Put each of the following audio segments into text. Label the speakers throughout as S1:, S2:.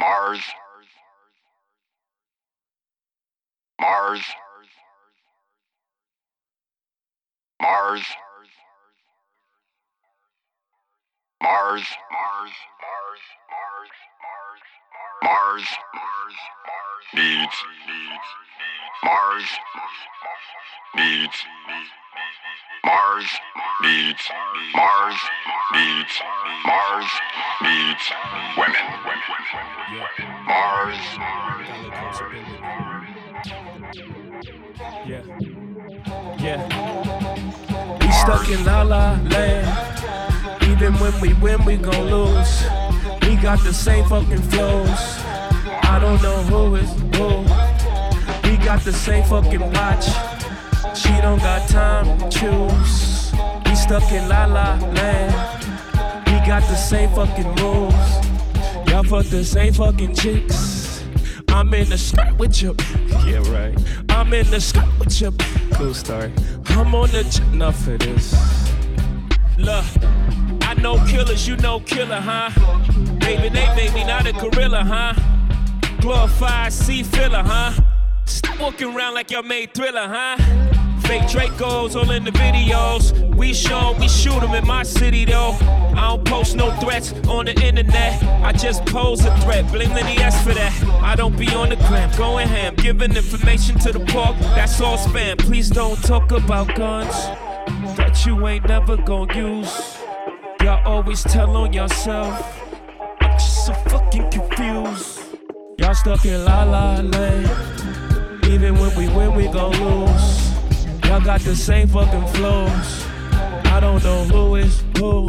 S1: Mars. Mars. Mars. Mars. Mars. Mars. Mars. Mars. Mars. Mars. Mars, Mars, needs. Mars. Needs. Mars needs. Mars needs. Mars needs women. Mars.
S2: Yeah. Yeah. We stuck in la la land. Even when we win, we gon' lose. We got the same fucking flows. I don't know who is who. We got the same fucking watch. She don't got time to choose. We stuck in la la land. We got the same fucking moves. Y'all fuck the same fucking chicks. I'm in the skirt with you. Yeah, right. I'm in the skirt with you. Cool story. I'm on the ch- enough of this. Look, Know killers, you no killer, huh? Baby, they made me not a gorilla, huh? Glorified sea filler, huh? Stop walking around like y'all made thriller, huh? Fake Dracos all in the videos. We show we shoot 'em in my city though. I don't post no threats on the internet. I just pose a threat. Blame the S for that. I don't be on the gram, going ham, giving information to the park. That's all spam. Please don't talk about guns that you ain't never gonna use. Y'all always tell on yourself. I'm just so fucking confused. Y'all stuck in la la land. Even when we win, we gon' lose. Y'all got the same fucking flows. I don't know who is who.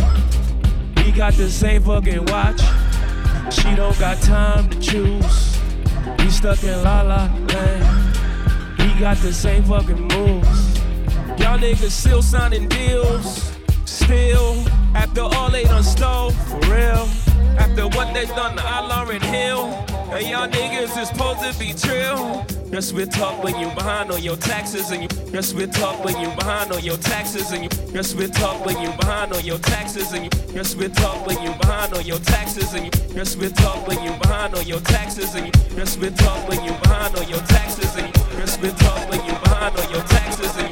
S2: We got the same fucking watch. She don't got time to choose. We stuck in la la land. We got the same fucking moves. Y'all niggas still signing deals. Still, after all they done stole, for real. After what they done to Lauryn Hill. And y'all niggas is supposed to be trill. Yes, we talk when you behind on your taxes and you. Yes, we talk when you behind on your taxes and you. Yes, we talk when you behind on your taxes and you. Yes, we talk when you behind on your taxes and you. Yes, we talk when you behind on your taxes and you. Yes, we talk when you behind on your taxes and you. Yes, we talk when you behind on your taxes and you.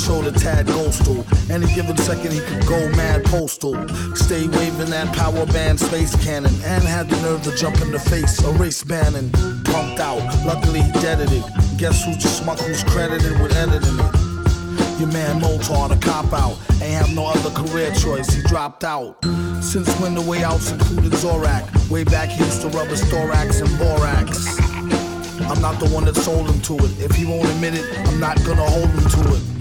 S3: Gave his own show to Tad Ghostal. Any given second he could go mad postal. Stay waving that power band space cannon. And had the nerve to jump in the face. A race banning. Pumped out. Luckily he deaded it. Guess who's the schmuck who's credited with editing it? Your man Moltar, a cop out. Ain't have no other career choice, he dropped out. Since when the way outs included Zorak. Way back he used to rub his thorax and borax. I'm not the one that sold him to it. If he won't admit it, I'm not gonna hold him to it.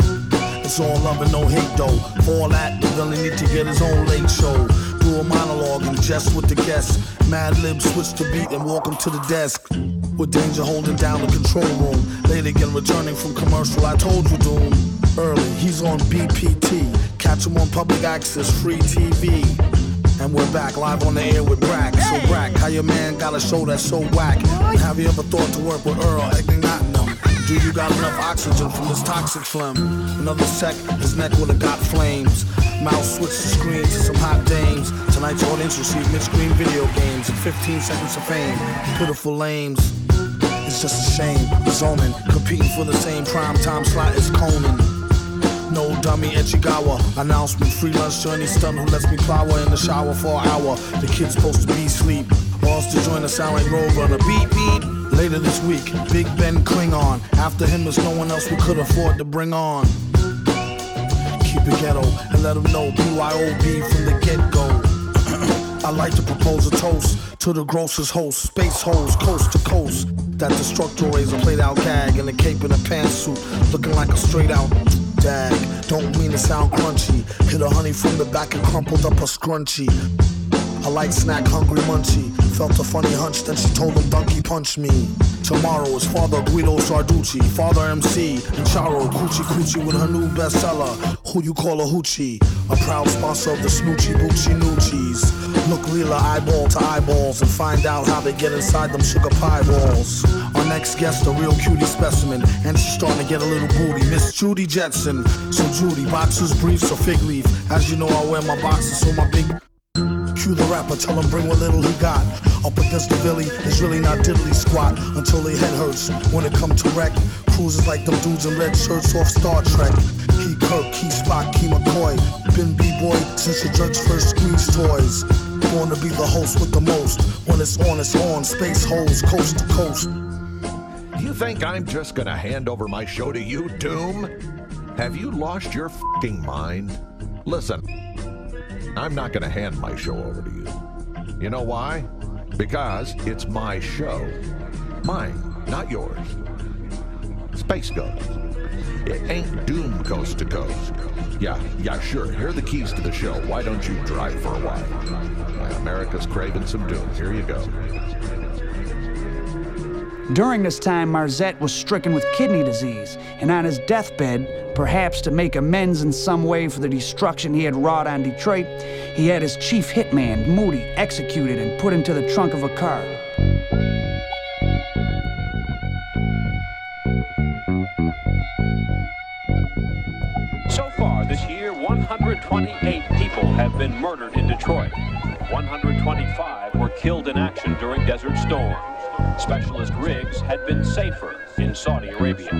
S3: It's all love and no hate though. For all that, the villain need to get his own late show. Do a monologue and jest with the guests. Mad lib, switch the beat and walk him to the desk. With danger holding down the control room. Late again, returning from commercial, I told you doom. Early, he's on BPT. Catch him on public access, free TV. And we're back live on the air with Brak. So Brak, how your man got a show that's so whack? Have you ever thought to work with Earl? Do you got enough oxygen from this toxic phlegm? Another sec, his neck would have got flames. Mouse switched the screen to some hot dames. Tonight's audience received mid-screen video games and 15 seconds of fame. Pitiful lames. It's just a shame. Zoning, competing for the same prime time slot as Conan. No dummy Ichigawa. Announcement free lunch any stun who lets me plow in the shower for an hour. The kid's supposed to be asleep. Balls to join the sound like Roadrunner. Beat, beat. Later this week, Big Ben Klingon. After him, there's no one else we could afford to bring on. Keep it ghetto and let them know BYOB from the get go. I like to propose a toast to the grossest host, space holes, coast to coast. That destructor razor played out gag in a cape and a pantsuit, looking like a straight out dag. Don't mean to sound crunchy. Hit a honey from the back and crumpled up a scrunchie. A light snack, hungry munchie. Felt a funny hunch, then she told him donkey punch me. Tomorrow is Father Guido Sarducci, Father MC, and Charo Coochie Coochie with her new bestseller, Who You Call a Hoochie. A proud sponsor of the Snoochie Boochie Noochies. Look Leela eyeball to eyeballs and find out how they get inside them sugar pie balls. Our next guest, a real cutie specimen, and she's starting to get a little booty. Miss Judy Jetson. So Judy, boxers, briefs, or fig leaf. As you know, I wear my boxers, so my big Cue the rapper, tell him bring what little he got. Up against the Billy, it's really not diddly squat until their head hurts. When it come to wreck, cruises like them dudes in red shirts off Star Trek. Key Kirk, Key Spock, Key McCoy. Been B-boy since the judge first squeezed toys. Born to be the host with the most. When it's on, it's on. Space holes, coast to coast.
S4: You think I'm just gonna hand over my show to you, Doom? Have you lost your fing mind? Listen, I'm not gonna hand my show over to you. You know why? Because it's my show. Mine, not yours. Space Ghost. It ain't Doom coast to coast. Yeah, yeah, sure. Here are the keys to the show. Why don't you drive for a while? America's craving some Doom. Here you go.
S5: During this time, Marzette was stricken with kidney disease, and on his deathbed, perhaps to make amends in some way for the destruction he had wrought on Detroit, he had his chief hitman, Moody, executed and put into the trunk of a car.
S6: So far this year, 128 people have been murdered in Detroit. 125 were killed in action during Desert Storm. Specialist rigs had been safer in Saudi Arabia.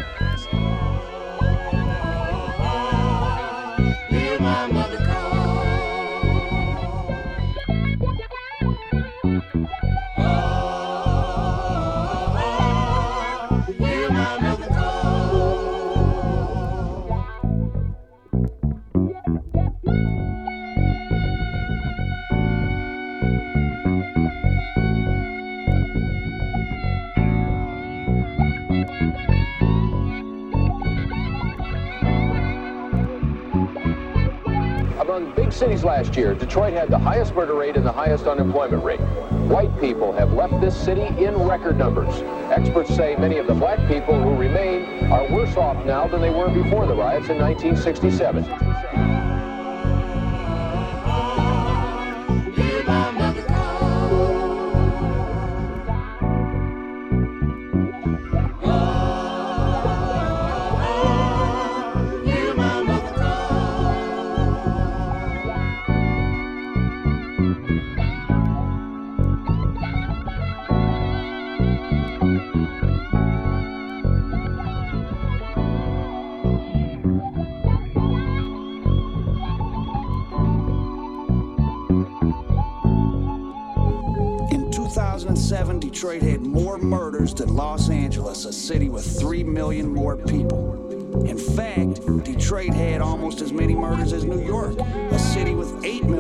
S7: Cities last year, Detroit had the highest murder rate and the highest unemployment rate. White people have left this city in record numbers. Experts say many of the black people who remain are worse off now than they were before the riots in 1967.
S5: Los Angeles, a city with 3 million more people. In fact, Detroit had almost as many murders as New York, a city with 8 million.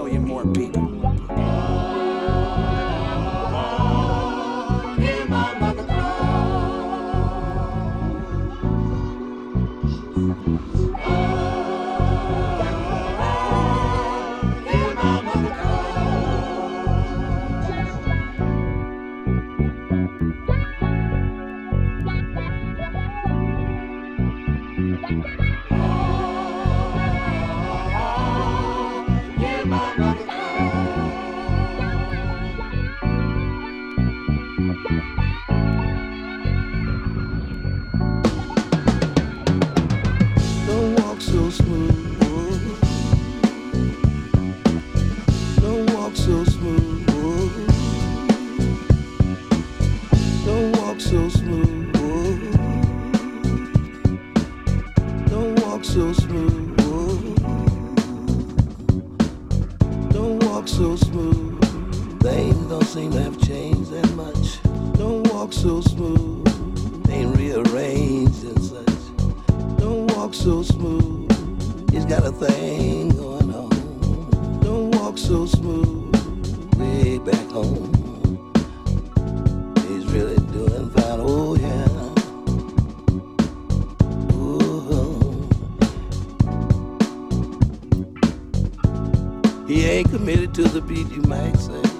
S8: committed to the beat, you might say.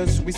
S9: Others. We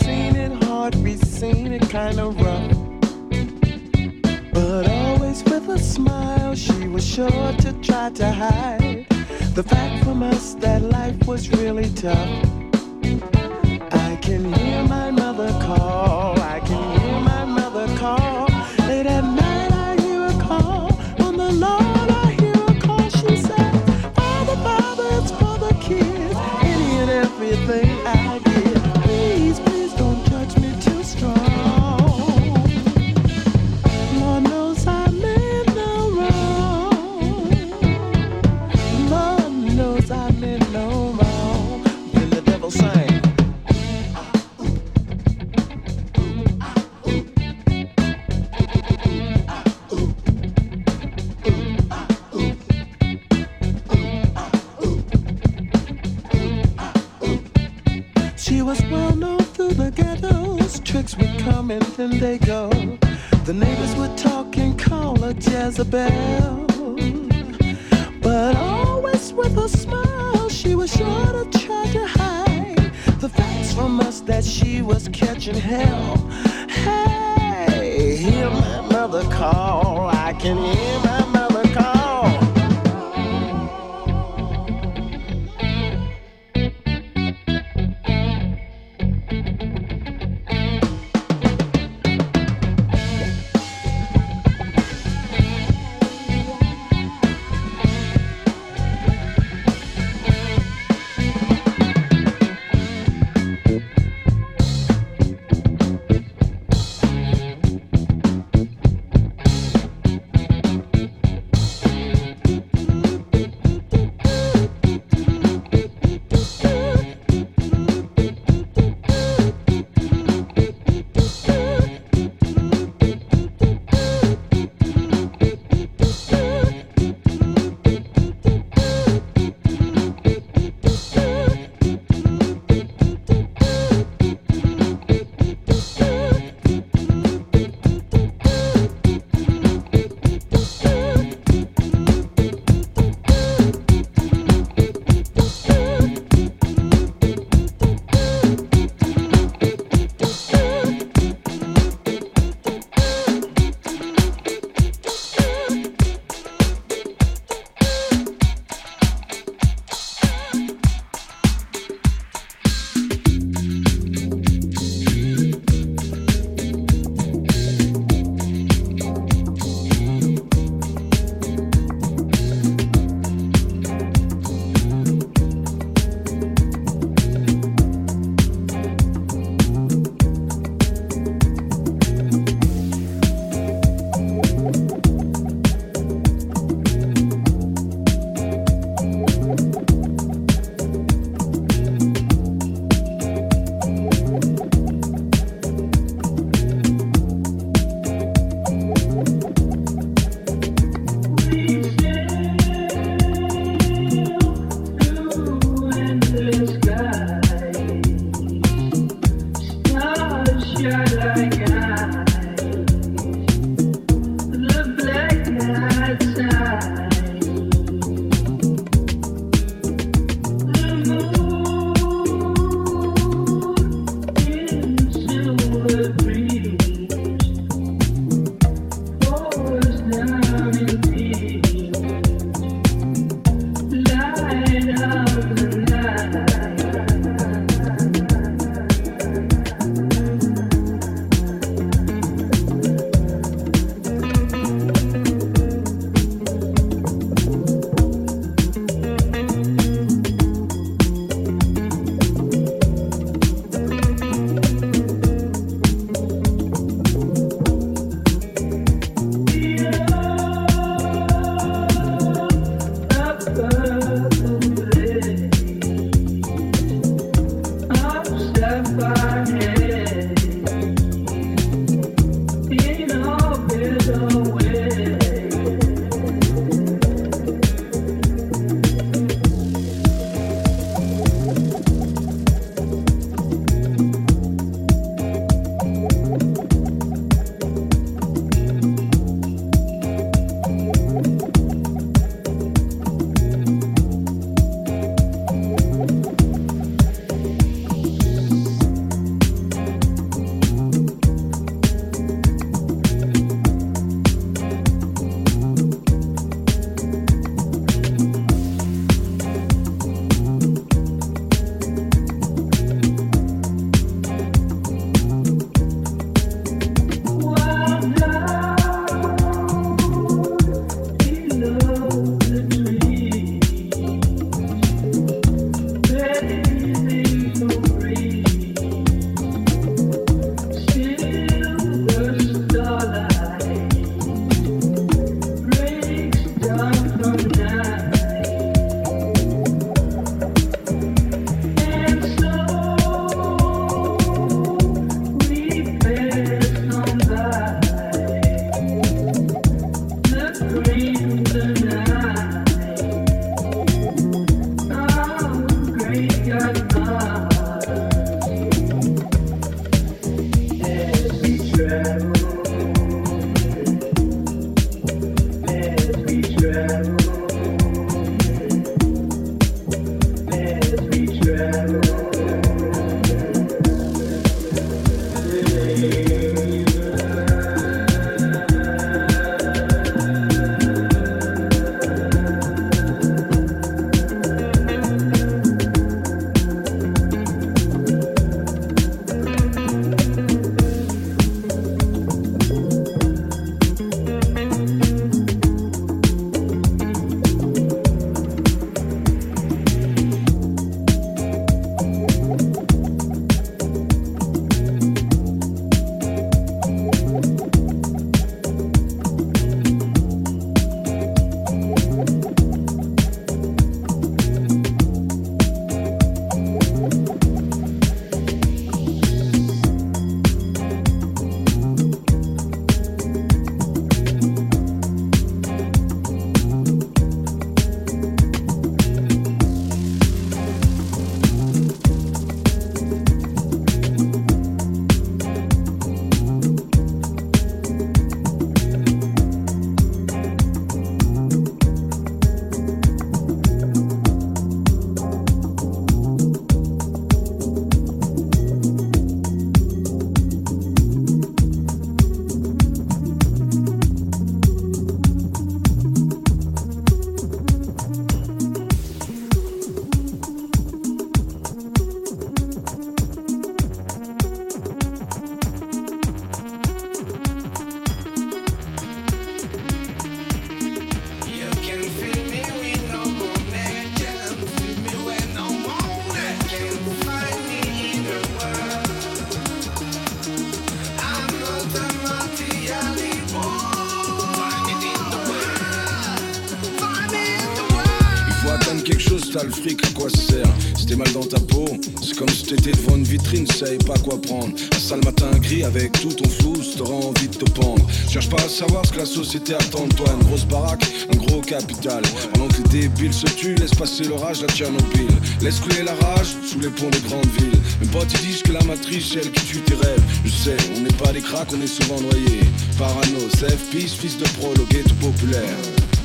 S10: société attend de toi. Une grosse baraque, un gros capital. Pendant que les débiles se tuent, laisse passer l'orage, la Tchernobyl. Laisse couler la rage sous les ponts des grandes villes. Mes potes ils disent que la matrice, c'est elle qui tue tes rêves. Je sais, on n'est pas des cracks, on est souvent noyés. Parano, safe peace, fils de prologué tout populaire.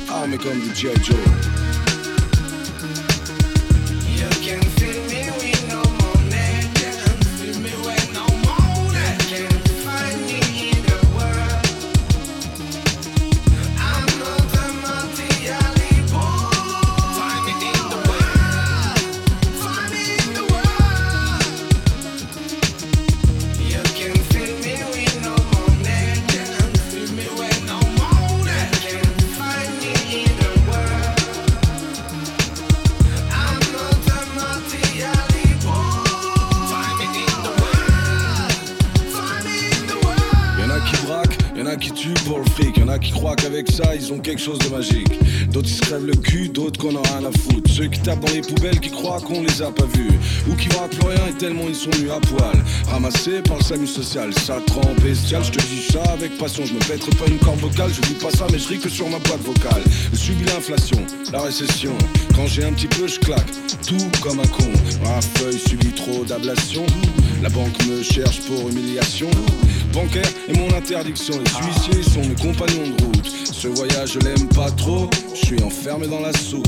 S10: Armé comme du G.I. Joe. Ceux qui tapent dans les poubelles qui croient qu'on les a pas vus. Ou qui voient plus rien et tellement ils sont nus à poil. Ramassés par le salut social, ça trempe bestial. Je te dis ça avec passion, je me pèterai pas une corde vocale. Je dis pas ça, mais je ris que sur ma boîte vocale. Je subis l'inflation, la récession. Quand j'ai un petit peu, je claque. Tout comme un con. Ma feuille subit trop d'ablation. La banque me cherche pour humiliation. Bancaire est mon interdiction. Les huissiers sont mes compagnons de route. Ce voyage, je l'aime pas trop. Je suis enfermé dans la soute.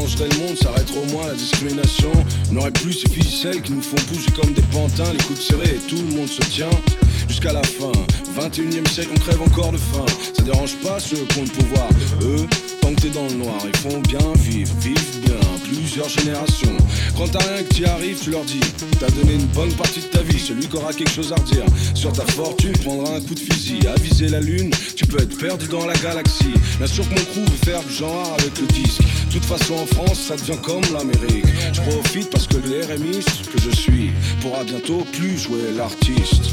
S10: soute. le monde s'arrêterait au moins la discrimination. On n'aurait plus ces ficelles qui nous font bouger comme des pantins, les coudes serrés et tout le monde se tient la fin. 21 e siècle, on crève encore de faim. Ça dérange pas ceux qui ont le pouvoir. Eux, tant que t'es dans le noir, ils font bien vivre, vivre bien, plusieurs générations. Quand t'as rien que tu arrives, tu leur dis T'as donné une bonne partie de ta vie, celui qui aura quelque chose à redire. Sur ta fortune, prendra un coup de fusil. À viser la lune, tu peux être perdu dans la galaxie. Bien sûr que mon crew veut faire genre avec le disque. De toute façon, en France, ça devient comme l'Amérique. Je profite parce que le RMiste que je suis pourra bientôt plus jouer l'artiste.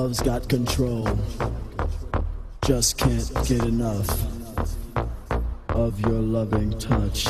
S11: Love's got control. Just can't get enough of your loving touch.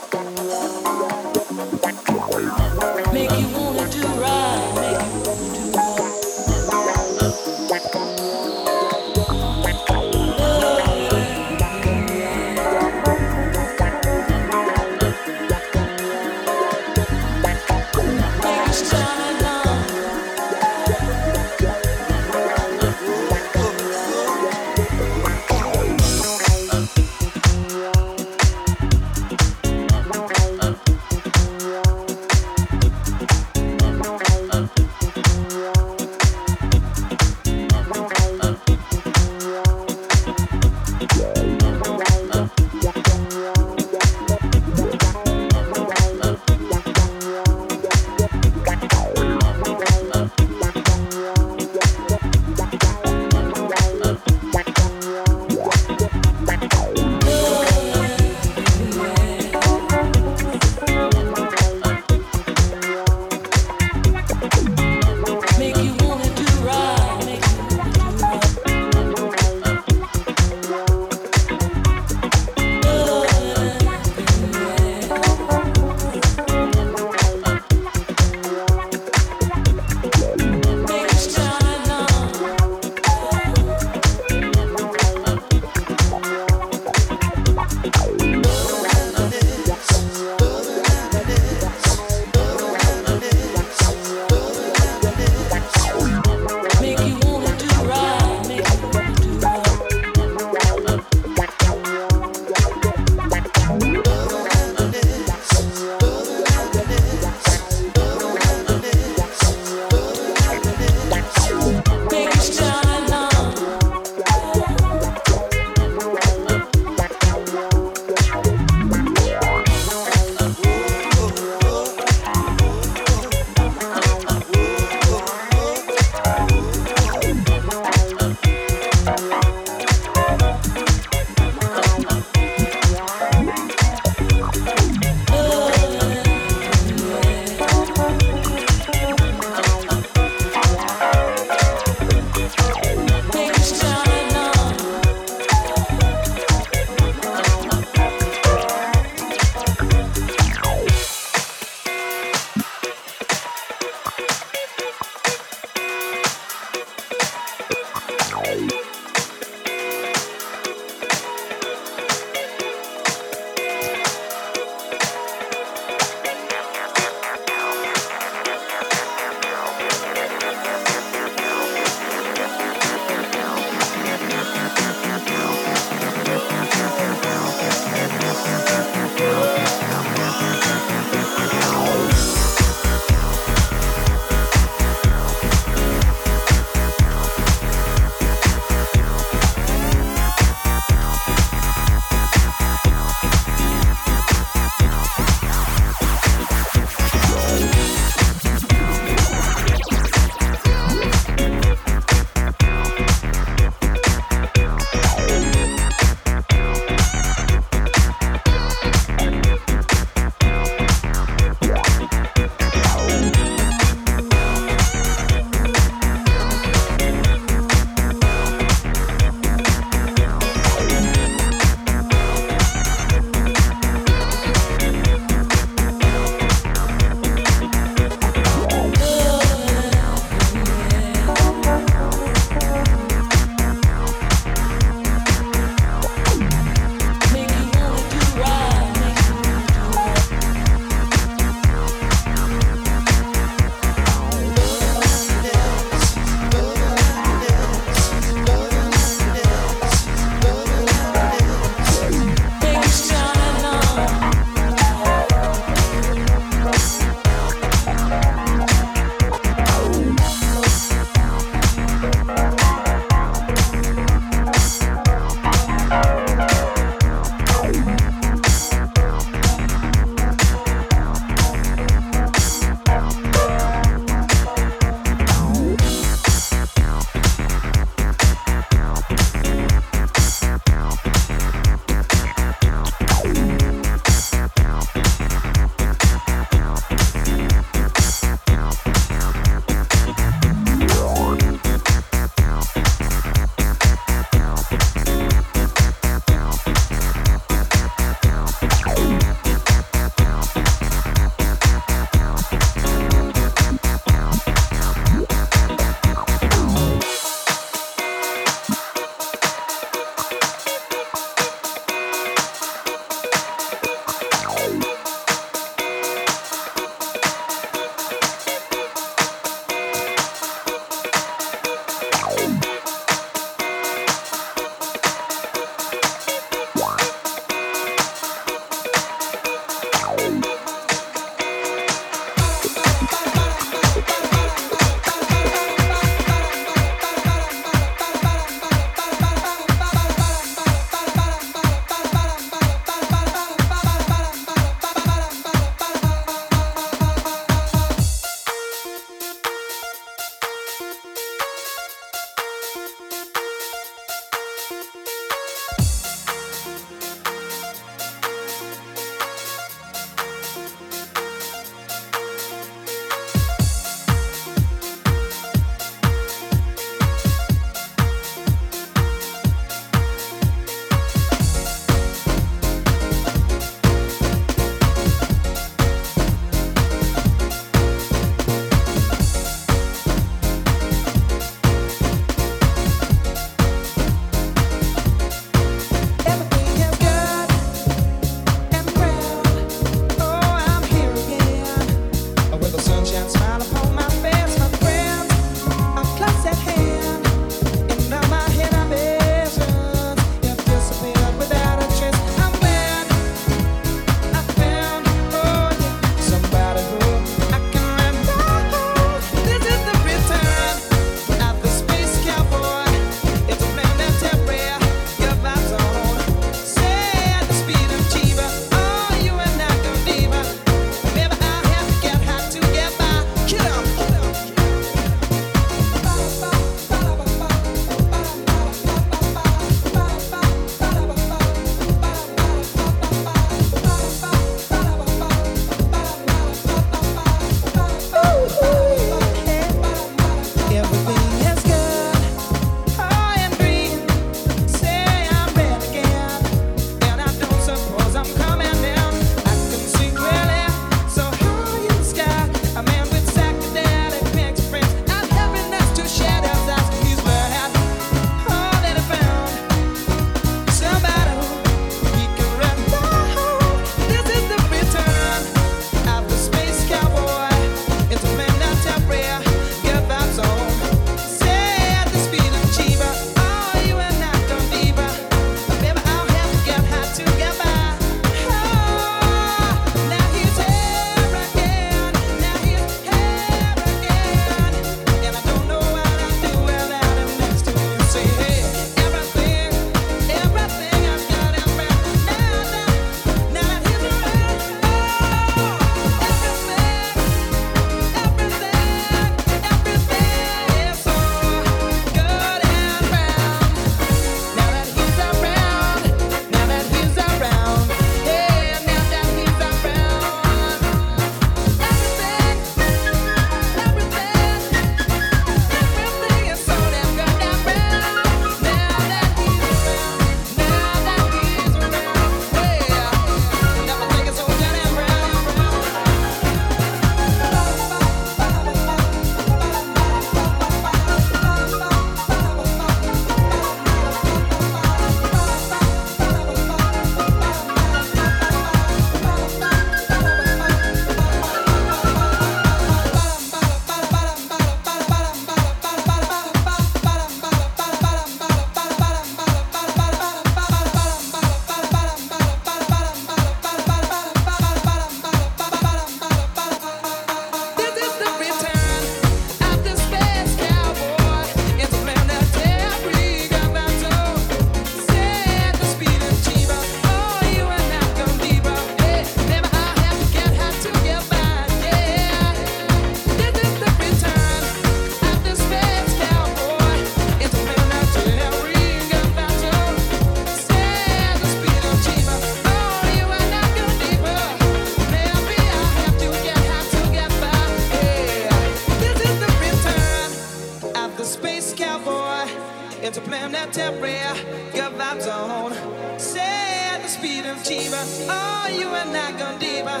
S12: Speed oh, you are not gonna diva.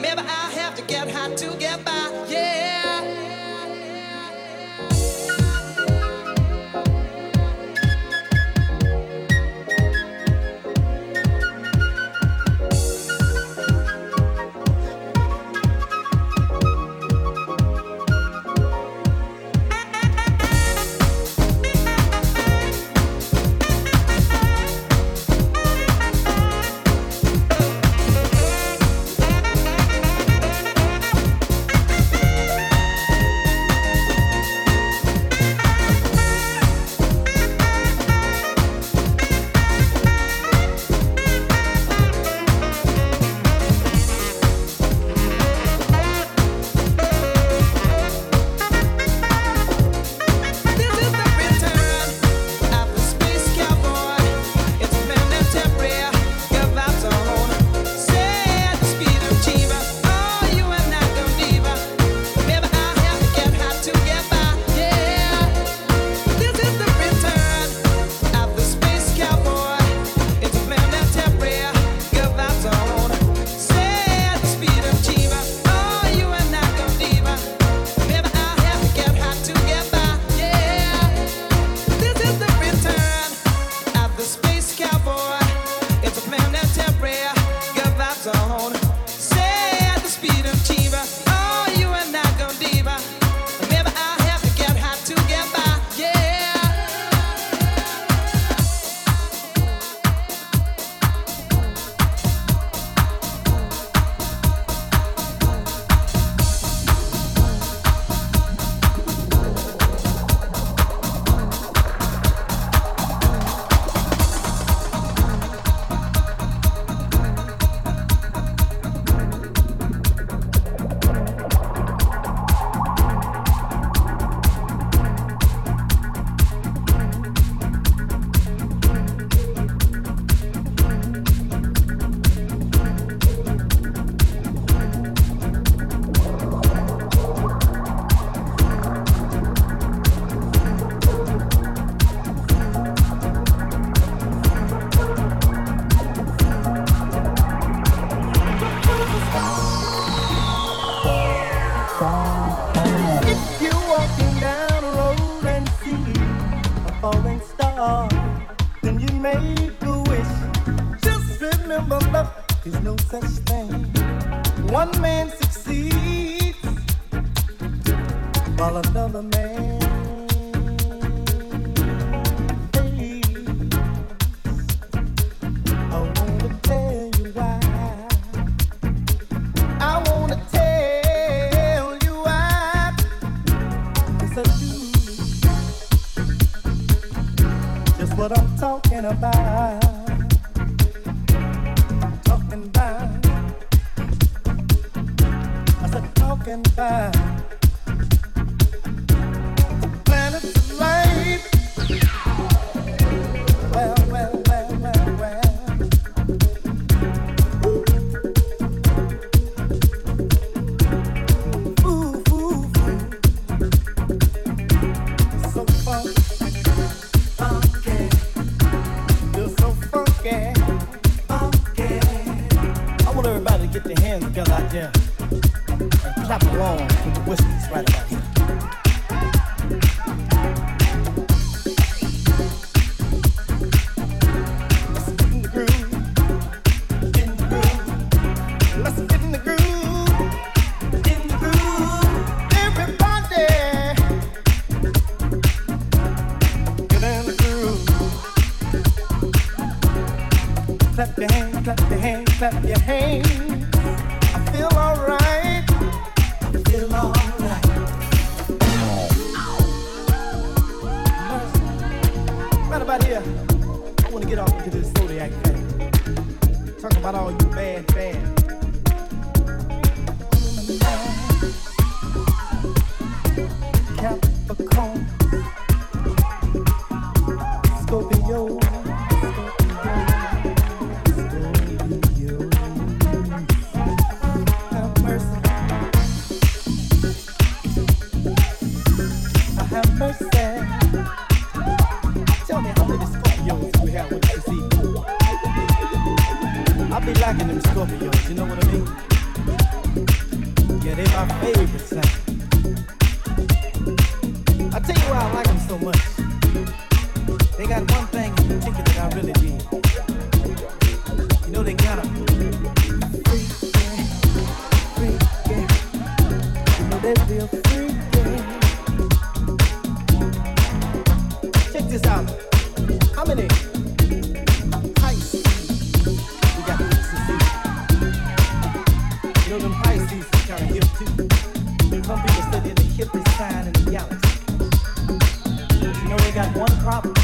S12: Maybe I have to get hot to get by, yeah. yeah, yeah. Yeah, they my favorite sound. I tell you why I like them so much. They got one thing in particular that I really need. You know they got a freak. You know they. Check this out. problem.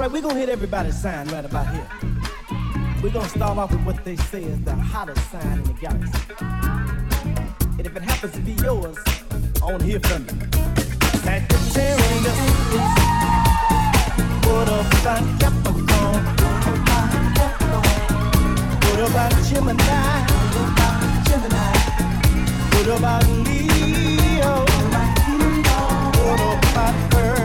S12: right, we're gonna hit everybody's sign right about here. We're gonna start off with what they say is the hottest sign in the galaxy. And if it happens to be yours, I wanna hear from you. What about Capricorn? What about Gemini? What about Leo? What about Earth?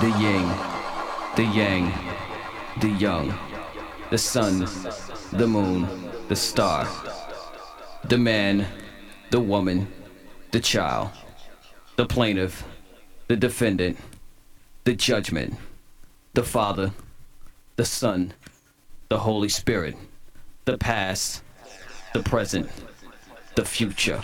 S12: the
S13: yin, the yang, the young, the sun, the moon, the star, the man, the woman, the child, the plaintiff, the defendant, the judgment, the father, the son, the Holy Spirit, the past, the present, the
S14: future.